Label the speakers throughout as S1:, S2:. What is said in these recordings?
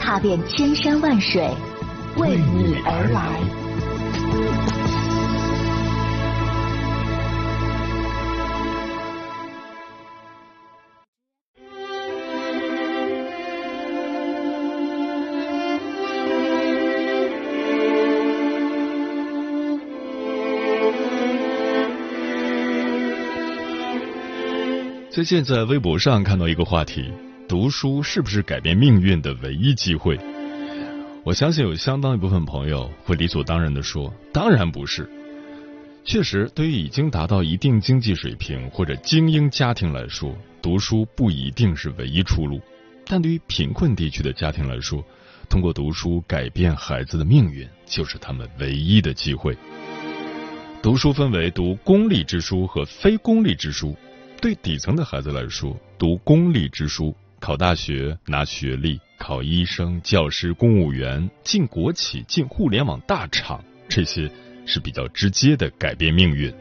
S1: 踏遍千山万水，为你而来。
S2: 最近在微博上看到一个话题：读书是不是改变命运的唯一机会？我相信有相当一部分朋友会理所当然的说：“当然不是。”确实，对于已经达到一定经济水平或者精英家庭来说，读书不一定是唯一出路；但对于贫困地区的家庭来说，通过读书改变孩子的命运，就是他们唯一的机会。读书分为读功利之书和非功利之书。对底层的孩子来说，读功利之书，考大学、拿学历、考医生、教师、公务员、进国企、进互联网大厂，这些是比较直接的改变命运。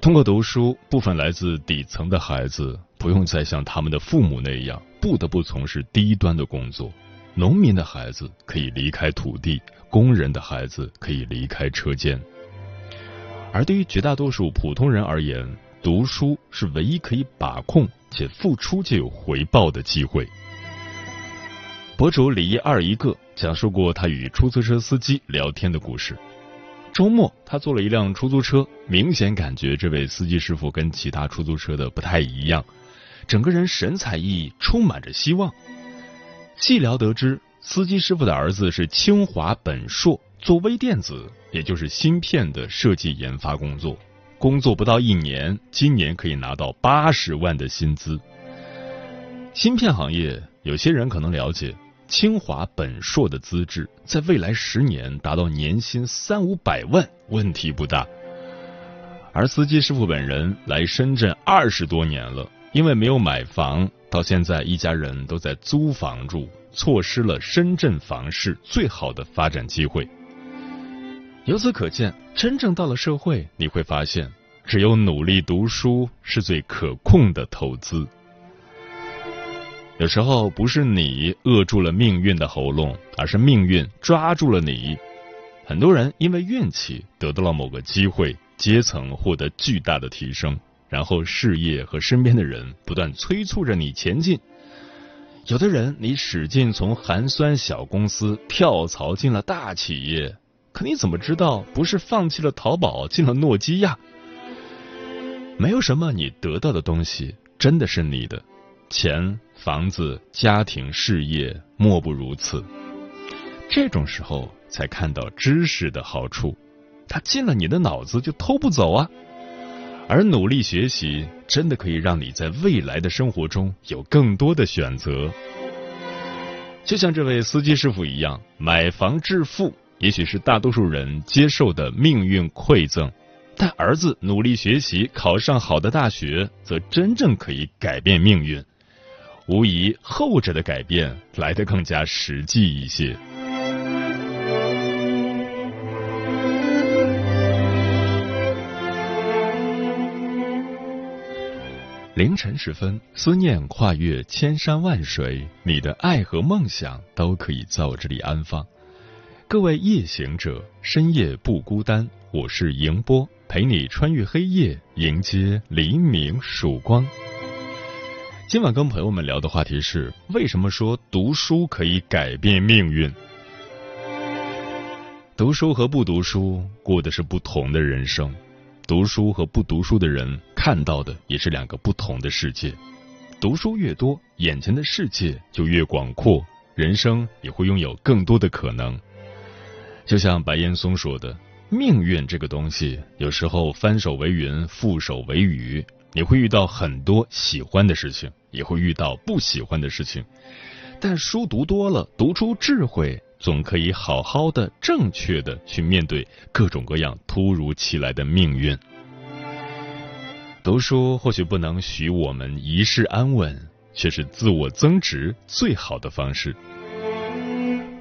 S2: 通过读书，部分来自底层的孩子不用再像他们的父母那样不得不从事低端的工作，农民的孩子可以离开土地，工人的孩子可以离开车间。而对于绝大多数普通人而言，读书是唯一可以把控且付出就有回报的机会。博主李一二一个讲述过他与出租车司机聊天的故事。周末，他坐了一辆出租车，明显感觉这位司机师傅跟其他出租车的不太一样，整个人神采奕奕，充满着希望。细聊得知，司机师傅的儿子是清华本硕，做微电子，也就是芯片的设计研发工作。工作不到一年，今年可以拿到八十万的薪资。芯片行业，有些人可能了解，清华本硕的资质，在未来十年达到年薪三五百万，问题不大。而司机师傅本人来深圳二十多年了，因为没有买房，到现在一家人都在租房住，错失了深圳房市最好的发展机会。由此可见，真正到了社会，你会发现，只有努力读书是最可控的投资。有时候不是你扼住了命运的喉咙，而是命运抓住了你。很多人因为运气得到了某个机会，阶层获得巨大的提升，然后事业和身边的人不断催促着你前进。有的人，你使劲从寒酸小公司跳槽进了大企业。可你怎么知道不是放弃了淘宝进了诺基亚？没有什么你得到的东西真的是你的，钱、房子、家庭、事业莫不如此。这种时候才看到知识的好处，它进了你的脑子就偷不走啊。而努力学习真的可以让你在未来的生活中有更多的选择。就像这位司机师傅一样，买房致富。也许是大多数人接受的命运馈赠，但儿子努力学习，考上好的大学，则真正可以改变命运。无疑，后者的改变来得更加实际一些。凌晨时分，思念跨越千山万水，你的爱和梦想都可以在我这里安放。各位夜行者，深夜不孤单。我是迎波，陪你穿越黑夜，迎接黎明曙光。今晚跟朋友们聊的话题是：为什么说读书可以改变命运？读书和不读书过的是不同的人生，读书和不读书的人看到的也是两个不同的世界。读书越多，眼前的世界就越广阔，人生也会拥有更多的可能。就像白岩松说的：“命运这个东西，有时候翻手为云，覆手为雨。你会遇到很多喜欢的事情，也会遇到不喜欢的事情。但书读多了，读出智慧，总可以好好的、正确的去面对各种各样突如其来的命运。读书或许不能许我们一世安稳，却是自我增值最好的方式。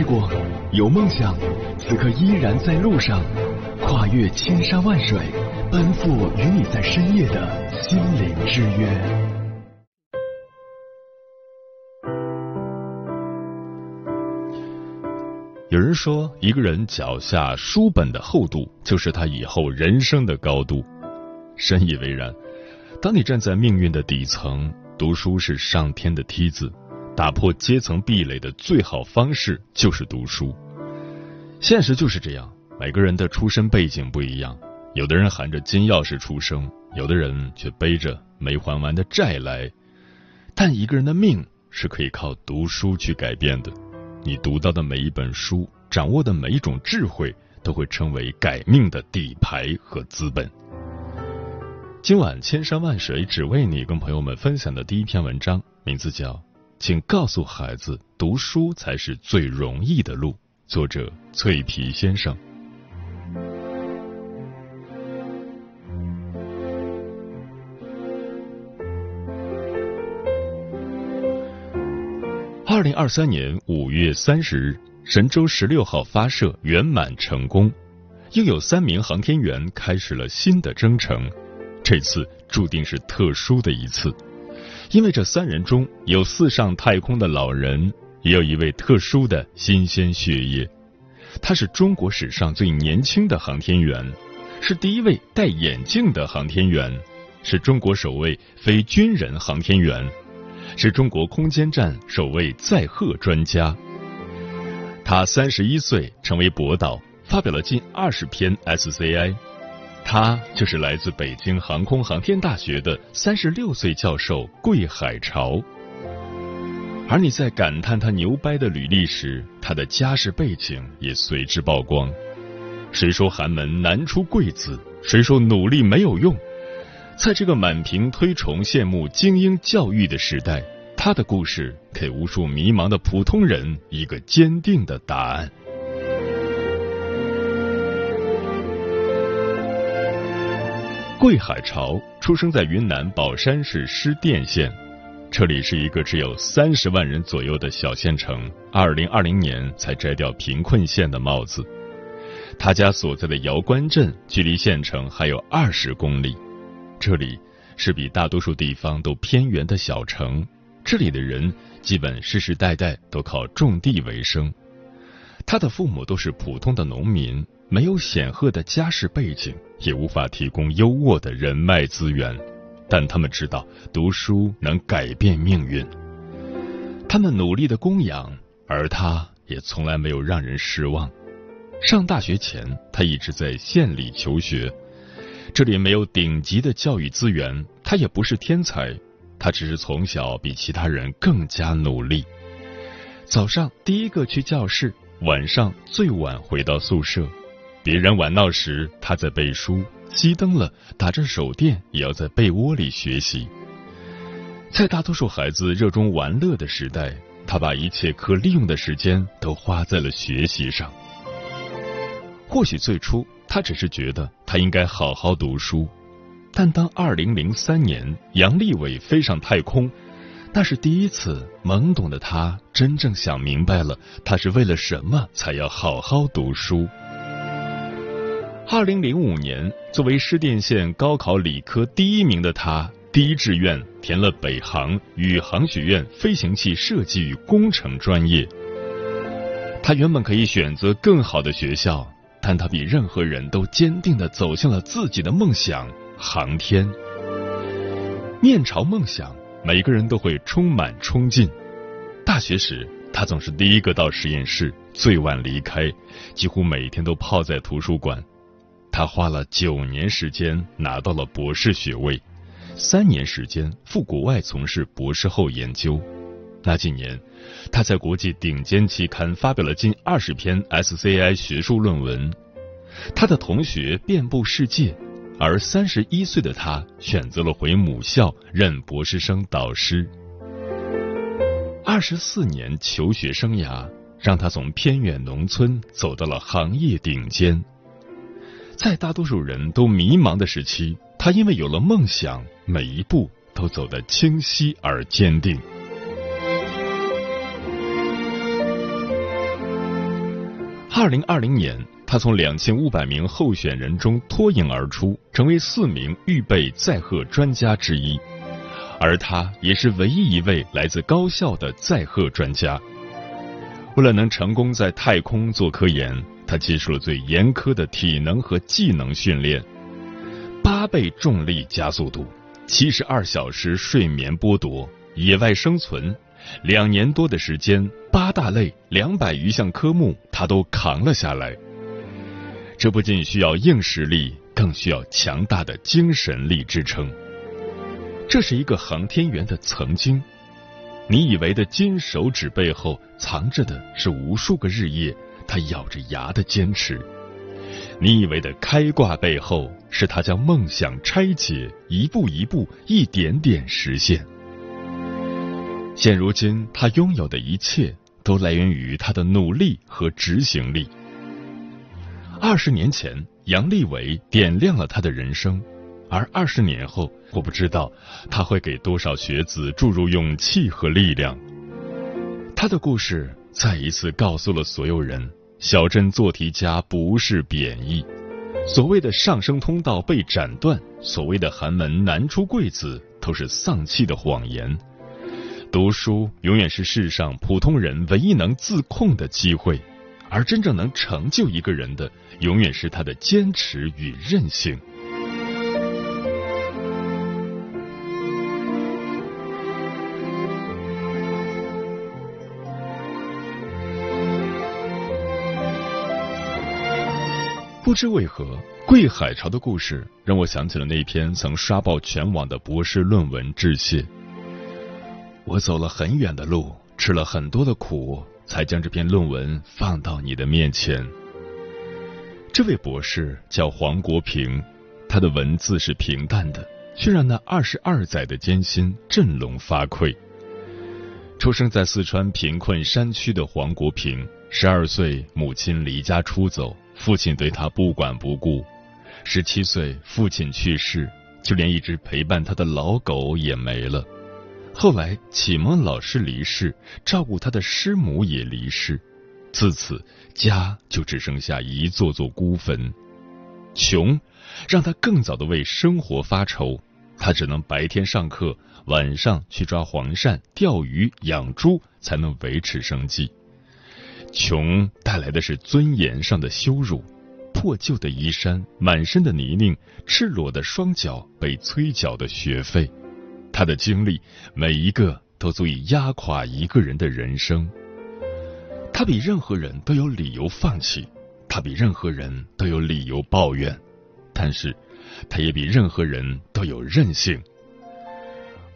S3: 爱过，有梦想，此刻依然在路上，跨越千山万水，奔赴与你在深夜的心灵之约。
S2: 有人说，一个人脚下书本的厚度，就是他以后人生的高度。深以为然。当你站在命运的底层，读书是上天的梯子。打破阶层壁垒的最好方式就是读书。现实就是这样，每个人的出身背景不一样，有的人含着金钥匙出生，有的人却背着没还完的债来。但一个人的命是可以靠读书去改变的。你读到的每一本书，掌握的每一种智慧，都会成为改命的底牌和资本。今晚千山万水只为你，跟朋友们分享的第一篇文章，名字叫。请告诉孩子，读书才是最容易的路。作者：脆皮先生。二零二三年五月三十日，神舟十六号发射圆满成功，又有三名航天员开始了新的征程。这次注定是特殊的一次。因为这三人中有四上太空的老人，也有一位特殊的新鲜血液。他是中国史上最年轻的航天员，是第一位戴眼镜的航天员，是中国首位非军人航天员，是中国空间站首位载荷专家。他三十一岁成为博导，发表了近二十篇 SCI。他就是来自北京航空航天大学的三十六岁教授桂海潮，而你在感叹他牛掰的履历时，他的家世背景也随之曝光。谁说寒门难出贵子？谁说努力没有用？在这个满屏推崇羡慕精英教育的时代，他的故事给无数迷茫的普通人一个坚定的答案。桂海潮出生在云南保山市施甸县，这里是一个只有三十万人左右的小县城。二零二零年才摘掉贫困县的帽子。他家所在的瑶关镇距离县城还有二十公里，这里是比大多数地方都偏远的小城。这里的人基本世世代代都靠种地为生。他的父母都是普通的农民。没有显赫的家世背景，也无法提供优渥的人脉资源，但他们知道读书能改变命运。他们努力的供养，而他也从来没有让人失望。上大学前，他一直在县里求学，这里没有顶级的教育资源，他也不是天才，他只是从小比其他人更加努力。早上第一个去教室，晚上最晚回到宿舍。别人玩闹时，他在背书；熄灯了，打着手电，也要在被窝里学习。在大多数孩子热衷玩乐的时代，他把一切可利用的时间都花在了学习上。或许最初他只是觉得他应该好好读书，但当二零零三年杨利伟飞上太空，那是第一次，懵懂的他真正想明白了，他是为了什么才要好好读书。二零零五年，作为施甸县高考理科第一名的他，第一志愿填了北航宇航学院飞行器设计与工程专业。他原本可以选择更好的学校，但他比任何人都坚定的走向了自己的梦想——航天。面朝梦想，每个人都会充满冲劲。大学时，他总是第一个到实验室，最晚离开，几乎每天都泡在图书馆。他花了九年时间拿到了博士学位，三年时间赴国外从事博士后研究。那几年，他在国际顶尖期刊发表了近二十篇 SCI 学术论文。他的同学遍布世界，而三十一岁的他选择了回母校任博士生导师。二十四年求学生涯，让他从偏远农村走到了行业顶尖。在大多数人都迷茫的时期，他因为有了梦想，每一步都走得清晰而坚定。二零二零年，他从两千五百名候选人中脱颖而出，成为四名预备载荷专家之一，而他也是唯一一位来自高校的载荷专家。为了能成功在太空做科研，他接受了最严苛的体能和技能训练：八倍重力加速度，七十二小时睡眠剥夺，野外生存。两年多的时间，八大类两百余项科目，他都扛了下来。这不仅需要硬实力，更需要强大的精神力支撑。这是一个航天员的曾经。你以为的金手指背后，藏着的是无数个日夜，他咬着牙的坚持。你以为的开挂背后，是他将梦想拆解，一步一步，一点点实现。现如今，他拥有的一切都来源于他的努力和执行力。二十年前，杨利伟点亮了他的人生，而二十年后，我不知道他会给多少学子注入勇气和力量。他的故事再一次告诉了所有人：小镇做题家不是贬义，所谓的上升通道被斩断，所谓的寒门难出贵子，都是丧气的谎言。读书永远是世上普通人唯一能自控的机会，而真正能成就一个人的，永远是他的坚持与韧性。不知为何，桂海潮的故事让我想起了那篇曾刷爆全网的博士论文《致谢》。我走了很远的路，吃了很多的苦，才将这篇论文放到你的面前。这位博士叫黄国平，他的文字是平淡的，却让那二十二载的艰辛振聋发聩。出生在四川贫困山区的黄国平，十二岁母亲离家出走，父亲对他不管不顾。十七岁父亲去世，就连一直陪伴他的老狗也没了。后来，启蒙老师离世，照顾他的师母也离世，自此家就只剩下一座座孤坟。穷，让他更早的为生活发愁，他只能白天上课，晚上去抓黄鳝、钓鱼、养猪，才能维持生计。穷带来的是尊严上的羞辱，破旧的衣衫，满身的泥泞，赤裸的双脚，被催缴的学费。他的经历，每一个都足以压垮一个人的人生。他比任何人都有理由放弃，他比任何人都有理由抱怨，但是，他也比任何人都有韧性。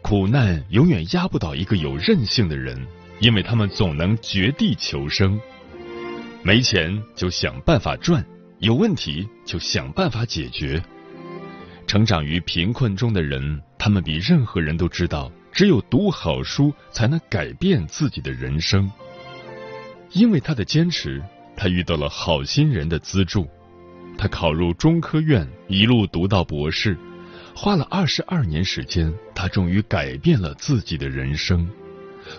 S2: 苦难永远压不倒一个有韧性的人，因为他们总能绝地求生。没钱就想办法赚，有问题就想办法解决。成长于贫困中的人。他们比任何人都知道，只有读好书才能改变自己的人生。因为他的坚持，他遇到了好心人的资助，他考入中科院，一路读到博士，花了二十二年时间，他终于改变了自己的人生。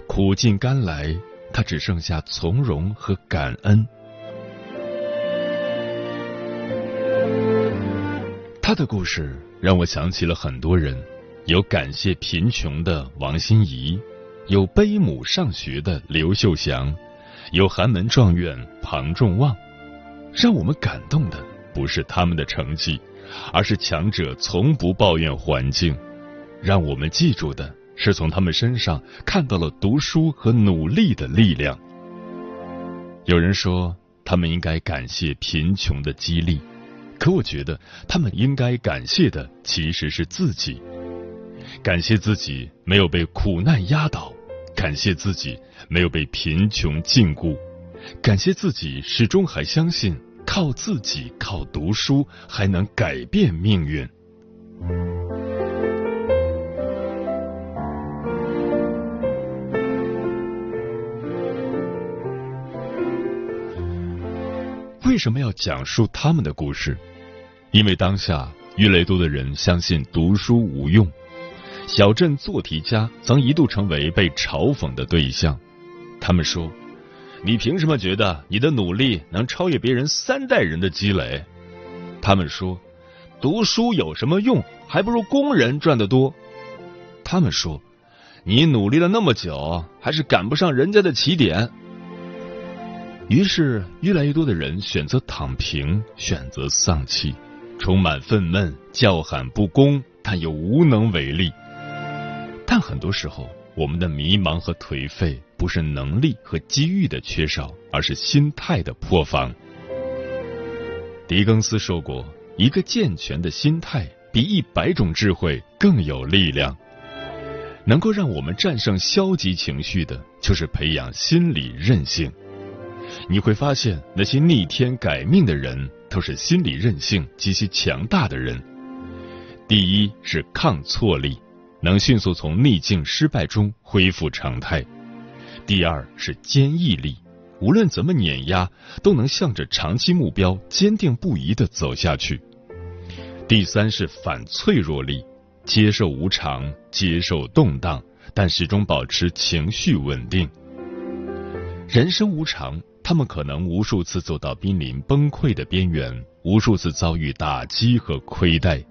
S2: 苦尽甘来，他只剩下从容和感恩。他的故事让我想起了很多人，有感谢贫穷的王心怡，有背母上学的刘秀祥，有寒门状元庞众望。让我们感动的不是他们的成绩，而是强者从不抱怨环境。让我们记住的是从他们身上看到了读书和努力的力量。有人说他们应该感谢贫穷的激励，可我觉得他们应该感谢的其实是自己，感谢自己没有被苦难压倒，感谢自己没有被贫穷禁锢，感谢自己始终还相信。靠自己，靠读书，还能改变命运。为什么要讲述他们的故事？因为当下越来越多的人相信读书无用。小镇做题家曾一度成为被嘲讽的对象。他们说。你凭什么觉得你的努力能超越别人三代人的积累？他们说，读书有什么用？还不如工人赚得多。他们说，你努力了那么久，还是赶不上人家的起点。于是，越来越多的人选择躺平，选择丧气，充满愤懑，叫喊不公，但又无能为力。但很多时候，我们的迷茫和颓废。不是能力和机遇的缺少，而是心态的破防。狄更斯说过：“一个健全的心态比一百种智慧更有力量。”能够让我们战胜消极情绪的，就是培养心理韧性。你会发现，那些逆天改命的人，都是心理韧性极其强大的人。第一是抗挫力，能迅速从逆境失败中恢复常态。第二是坚毅力，无论怎么碾压，都能向着长期目标坚定不移的走下去。第三是反脆弱力，接受无常，接受动荡，但始终保持情绪稳定。人生无常，他们可能无数次走到濒临崩溃的边缘，无数次遭遇打击和亏待。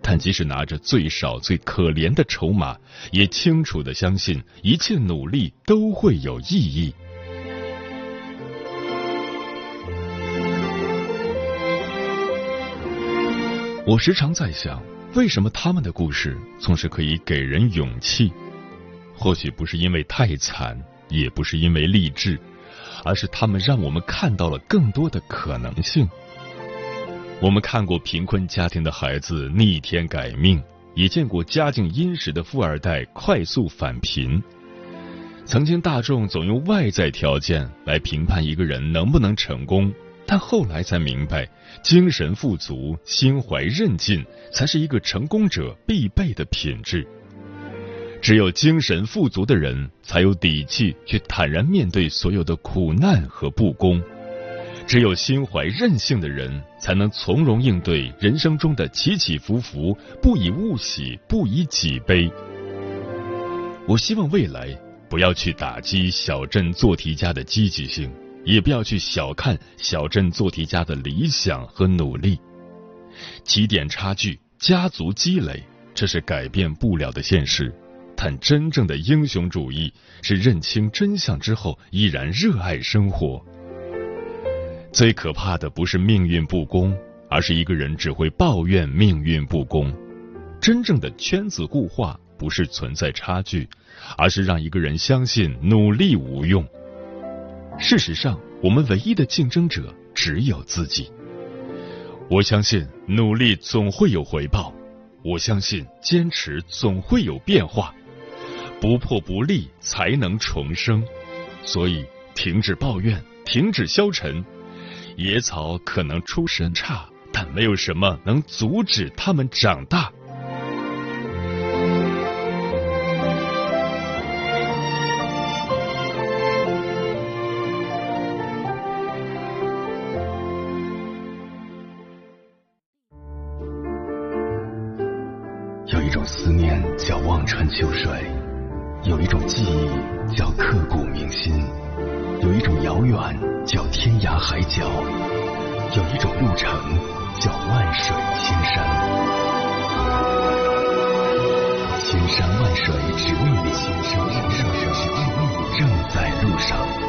S2: 但即使拿着最少、最可怜的筹码，也清楚的相信一切努力都会有意义。我时常在想，为什么他们的故事总是可以给人勇气？或许不是因为太惨，也不是因为励志，而是他们让我们看到了更多的可能性。我们看过贫困家庭的孩子逆天改命，也见过家境殷实的富二代快速返贫。曾经大众总用外在条件来评判一个人能不能成功，但后来才明白，精神富足、心怀韧劲才是一个成功者必备的品质。只有精神富足的人，才有底气去坦然面对所有的苦难和不公。只有心怀韧性的人，才能从容应对人生中的起起伏伏，不以物喜，不以己悲。我希望未来不要去打击小镇做题家的积极性，也不要去小看小镇做题家的理想和努力。起点差距、家族积累，这是改变不了的现实。但真正的英雄主义，是认清真相之后，依然热爱生活。最可怕的不是命运不公，而是一个人只会抱怨命运不公。真正的圈子固化不是存在差距，而是让一个人相信努力无用。事实上，我们唯一的竞争者只有自己。我相信努力总会有回报，我相信坚持总会有变化，不破不立才能重生。所以，停止抱怨，停止消沉。野草可能出身差，但没有什么能阻止它们长大。
S3: 遥远叫天涯海角，有一种路程叫万水千山，千山万水只为你，千山万水只为你，正在路上。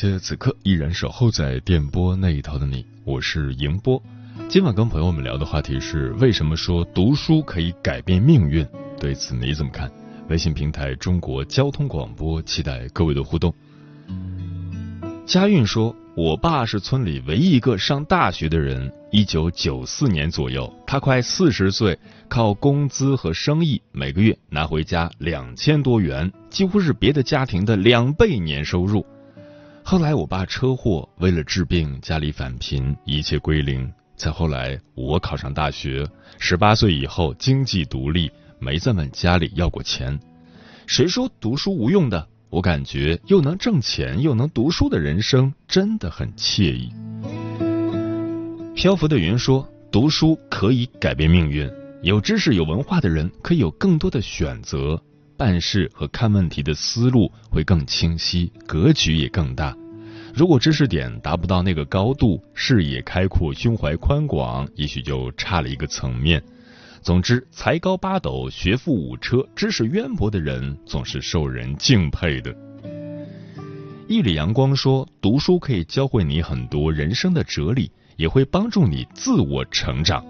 S2: 谢此刻依然守候在电波那一头的你，我是迎波。今晚跟朋友们聊的话题是：为什么说读书可以改变命运？对此你怎么看？微信平台中国交通广播，期待各位的互动。佳韵说：“我爸是村里唯一一个上大学的人。一九九四年左右，他快四十岁，靠工资和生意，每个月拿回家两千多元，几乎是别的家庭的两倍年收入。后来我爸车祸，为了治病，家里返贫，一切归零。再后来，我考上大学，十八岁以后经济独立，没再问家里要过钱。谁说读书无用的？”我感觉又能挣钱又能读书的人生真的很惬意。漂浮的云说：“读书可以改变命运，有知识有文化的人可以有更多的选择，办事和看问题的思路会更清晰，格局也更大。如果知识点达不到那个高度，视野开阔，胸怀宽广，也许就差了一个层面。”总之，才高八斗、学富五车、知识渊博的人总是受人敬佩的。一缕阳光说：“读书可以教会你很多人生的哲理，也会帮助你自我成长。”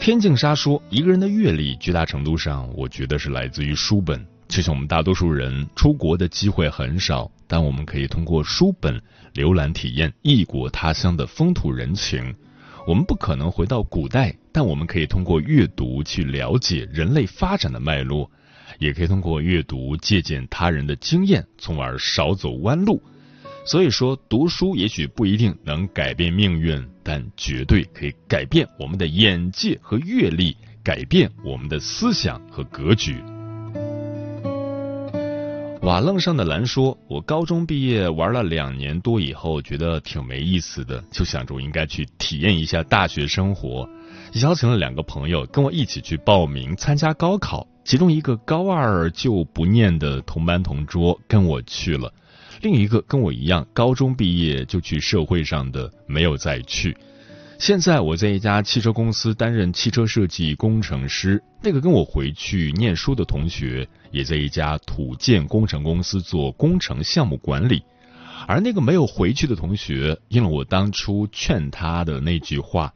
S2: 天净沙说：“一个人的阅历，绝大程度上，我觉得是来自于书本。就像我们大多数人出国的机会很少，但我们可以通过书本浏览体验异国他乡的风土人情。”我们不可能回到古代，但我们可以通过阅读去了解人类发展的脉络，也可以通过阅读借鉴他人的经验，从而少走弯路。所以说，读书也许不一定能改变命运，但绝对可以改变我们的眼界和阅历，改变我们的思想和格局。瓦楞上的蓝说：“我高中毕业玩了两年多以后，觉得挺没意思的，就想着我应该去体验一下大学生活，邀请了两个朋友跟我一起去报名参加高考。其中一个高二就不念的同班同桌跟我去了，另一个跟我一样高中毕业就去社会上的没有再去。现在我在一家汽车公司担任汽车设计工程师，那个跟我回去念书的同学。”也在一家土建工程公司做工程项目管理，而那个没有回去的同学，应了我当初劝他的那句话：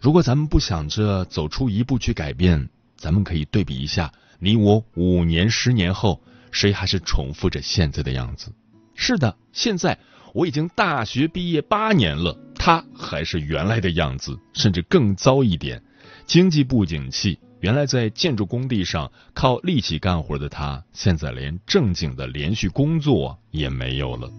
S2: 如果咱们不想着走出一步去改变，咱们可以对比一下，你我五年、十年后，谁还是重复着现在的样子？是的，现在我已经大学毕业八年了，他还是原来的样子，甚至更糟一点，经济不景气。原来在建筑工地上靠力气干活的他，现在连正经的连续工作也没有了。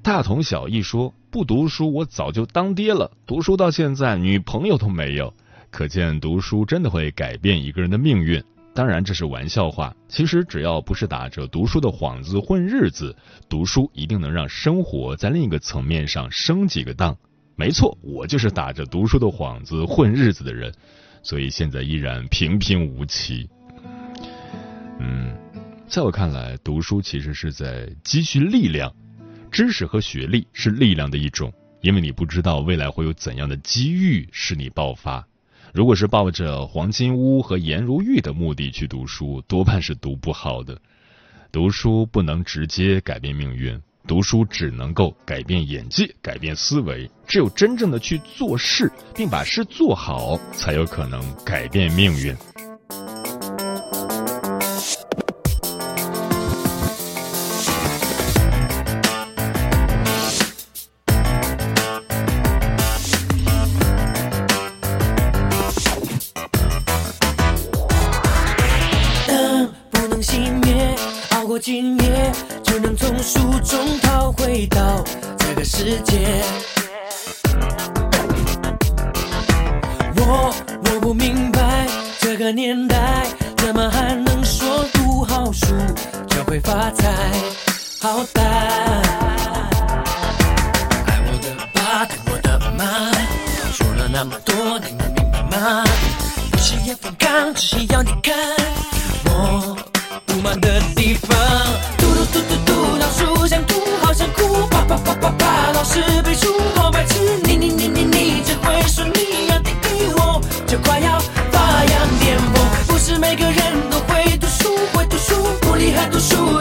S2: 大同小异说：“不读书，我早就当爹了。读书到现在，女朋友都没有。可见读书真的会改变一个人的命运。当然，这是玩笑话。其实，只要不是打着读书的幌子混日子，读书一定能让生活在另一个层面上升几个档。没错，我就是打着读书的幌子混日子的人。”所以现在依然平平无奇。嗯，在我看来，读书其实是在积蓄力量。知识和学历是力量的一种，因为你不知道未来会有怎样的机遇使你爆发。如果是抱着黄金屋和颜如玉的目的去读书，多半是读不好的。读书不能直接改变命运。读书只能够改变眼界，改变思维。只有真正的去做事，并把事做好，才有可能改变命运。
S4: 有些也反抗，只是要你看我不满的地方。嘟嘟嘟嘟嘟，老鼠想吐，好想哭，啪啪啪啪啪，老师背书好白痴，你你你你你只会说你要听，我就快要发扬巅峰。不是每个人都会读书，会读书不厉害，读书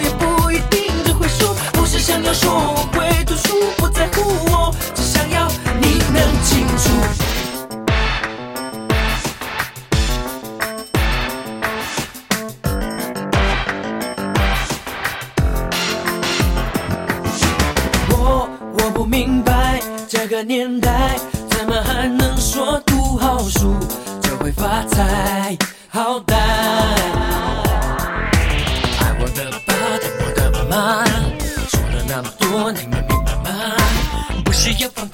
S4: 那么多，你们明白吗？不是要放。